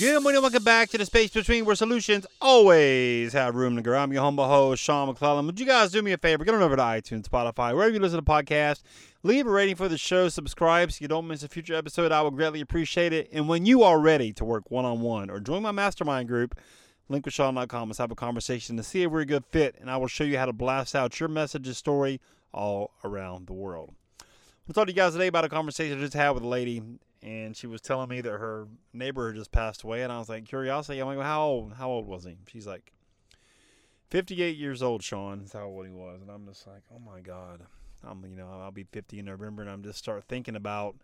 Good morning, welcome back to the space between where solutions always have room to grow. I'm your humble host, Sean McClellan. Would you guys do me a favor? Get on over to iTunes, Spotify, wherever you listen to podcasts. Leave a rating for the show, subscribe so you don't miss a future episode. I would greatly appreciate it. And when you are ready to work one on one or join my mastermind group, linkwithsean.com. Let's have a conversation to see if we're a good fit, and I will show you how to blast out your message and story all around the world. I'll talk to you guys today about a conversation I just had with a lady, and she was telling me that her neighbor had just passed away, and I was like, curiosity. I'm like, how old? How old was he? She's like, 58 years old. Sean is how old he was, and I'm just like, oh my god. I'm, you know, I'll be 50 in November, and I'm just start thinking about,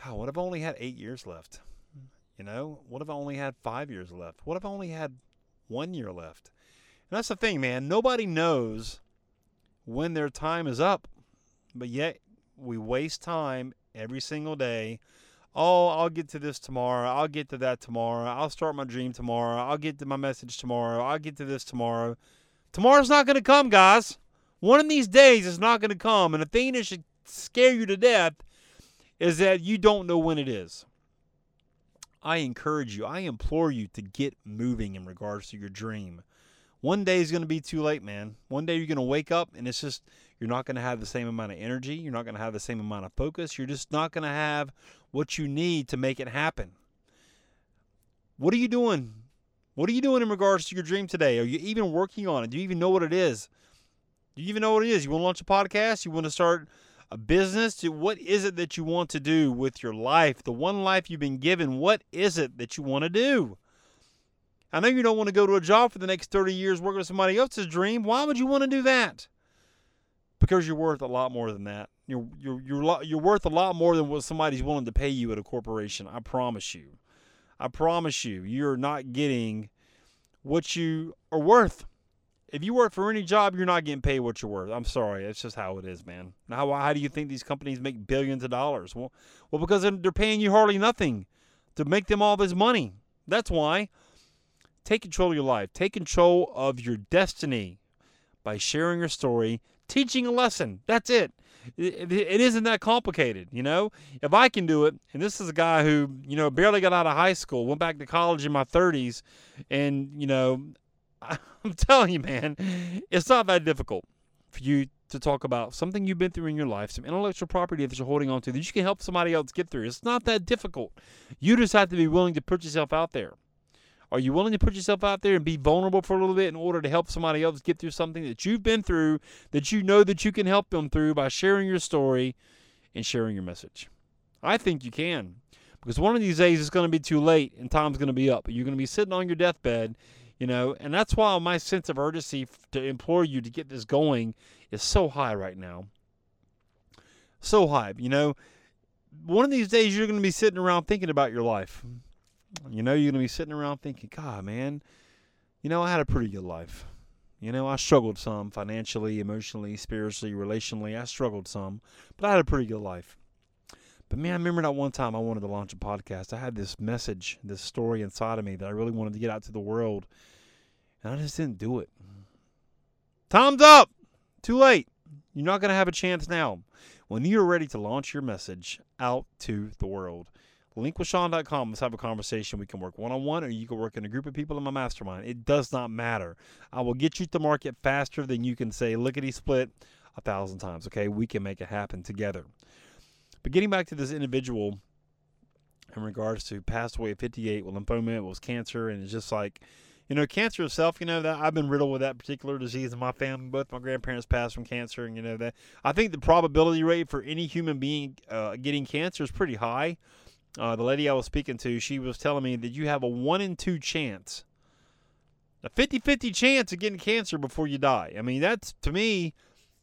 God, what if I only had eight years left? You know, what if I only had five years left? What if I only had one year left? And that's the thing, man. Nobody knows when their time is up, but yet we waste time every single day. Oh, I'll get to this tomorrow. I'll get to that tomorrow. I'll start my dream tomorrow. I'll get to my message tomorrow. I'll get to this tomorrow. Tomorrow's not going to come, guys. One of these days is not going to come. And the thing that should scare you to death is that you don't know when it is. I encourage you, I implore you to get moving in regards to your dream. One day is going to be too late, man. One day you're going to wake up and it's just, you're not going to have the same amount of energy. You're not going to have the same amount of focus. You're just not going to have what you need to make it happen. What are you doing? What are you doing in regards to your dream today? Are you even working on it? Do you even know what it is? Do you even know what it is? You want to launch a podcast? You want to start a business? What is it that you want to do with your life? The one life you've been given, what is it that you want to do? I know you don't want to go to a job for the next 30 years working with somebody else's dream. Why would you want to do that? Because you're worth a lot more than that. You're you're you're you're worth a lot more than what somebody's willing to pay you at a corporation. I promise you. I promise you, you're not getting what you are worth. If you work for any job, you're not getting paid what you're worth. I'm sorry, it's just how it is, man. Now, how do you think these companies make billions of dollars? Well, well, because they're paying you hardly nothing to make them all this money. That's why. Take control of your life. Take control of your destiny by sharing your story, teaching a lesson. That's it. It, isn't that complicated, you know. If I can do it, and this is a guy who, you know, barely got out of high school, went back to college in my 30s, and you know, I'm telling you, man, it's not that difficult for you to talk about something you've been through in your life, some intellectual property that you're holding on to that you can help somebody else get through. It's not that difficult. You just have to be willing to put yourself out there. Are you willing to put yourself out there and be vulnerable for a little bit in order to help somebody else get through something that you've been through that you know that you can help them through by sharing your story and sharing your message? I think you can. Because one of these days it's going to be too late and time's going to be up. You're going to be sitting on your deathbed, you know, and that's why my sense of urgency to implore you to get this going is so high right now. So high, you know. One of these days you're going to be sitting around thinking about your life. You know, you're going to be sitting around thinking, God, man, you know, I had a pretty good life. You know, I struggled some financially, emotionally, spiritually, relationally. I struggled some, but I had a pretty good life. But man, I remember that one time I wanted to launch a podcast. I had this message, this story inside of me that I really wanted to get out to the world, and I just didn't do it. Time's up. Too late. You're not going to have a chance now. When you're ready to launch your message out to the world, linkwithsean.com. Let's have a conversation. We can work one on one or you can work in a group of people in my mastermind. It does not matter. I will get you to market faster than you can say lickety split a thousand times. Okay, we can make it happen together. But getting back to this individual in regards to passed away at 58 with lymphoma, it was cancer, and it's just like, you know, cancer itself, you know, that I've been riddled with that particular disease in my family. Both my grandparents passed from cancer, and you know that I think the probability rate for any human being uh, getting cancer is pretty high. Uh, the lady I was speaking to, she was telling me that you have a one in two chance, a 50 50 chance of getting cancer before you die. I mean, that's to me,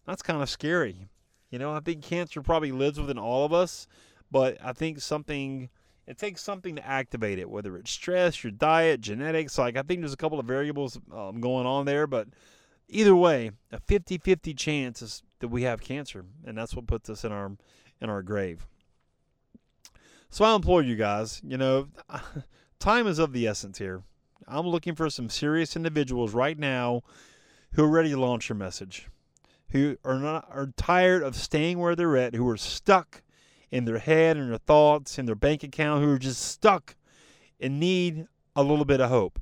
that's kind of scary. You know, I think cancer probably lives within all of us, but I think something, it takes something to activate it, whether it's stress, your diet, genetics. Like, I think there's a couple of variables um, going on there, but either way, a 50 50 chance is that we have cancer, and that's what puts us in our in our grave. So I implore you guys, you know, time is of the essence here. I'm looking for some serious individuals right now who are ready to launch your message, who are not are tired of staying where they're at, who are stuck in their head and their thoughts and their bank account, who are just stuck and need a little bit of hope.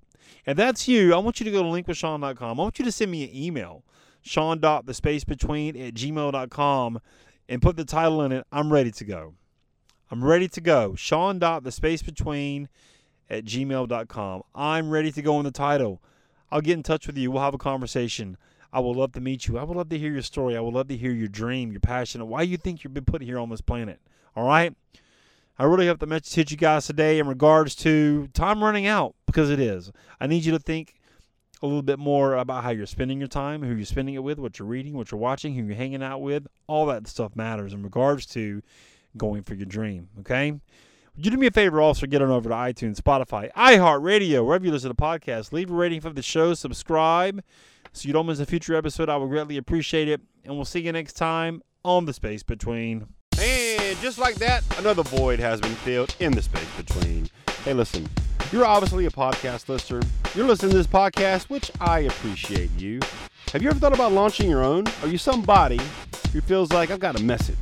If that's you, I want you to go to linkwithsean.com. I want you to send me an email, sean.thespacebetween at gmail.com, and put the title in it, I'm ready to go. I'm ready to go. Sean dot the space between at gmail.com. I'm ready to go in the title. I'll get in touch with you. We'll have a conversation. I would love to meet you. I would love to hear your story. I would love to hear your dream, your passion, why you think you've been put here on this planet. All right? I really hope the message hit you guys today in regards to time running out because it is. I need you to think a little bit more about how you're spending your time, who you're spending it with, what you're reading, what you're watching, who you're hanging out with. All that stuff matters in regards to going for your dream. Okay? Would you do me a favor also get on over to iTunes, Spotify, iHeartRadio, wherever you listen to podcasts. Leave a rating for the show, subscribe so you don't miss a future episode. I would greatly appreciate it. And we'll see you next time on The Space Between. And just like that, another void has been filled in the space between. Hey, listen, you're obviously a podcast listener. You're listening to this podcast, which I appreciate you. Have you ever thought about launching your own? Are you somebody who feels like I've got a message,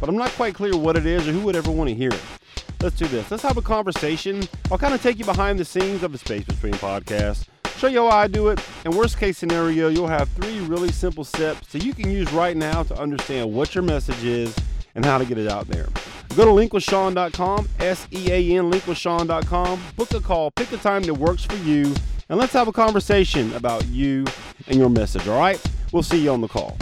but I'm not quite clear what it is or who would ever want to hear it? Let's do this. Let's have a conversation. I'll kind of take you behind the scenes of the Space Between podcast, show you how I do it, and worst case scenario, you'll have three really simple steps that you can use right now to understand what your message is and how to get it out there. Go to linkwithsean.com, S E A N, linkwithsean.com, book a call, pick a time that works for you, and let's have a conversation about you and your message, all right? We'll see you on the call.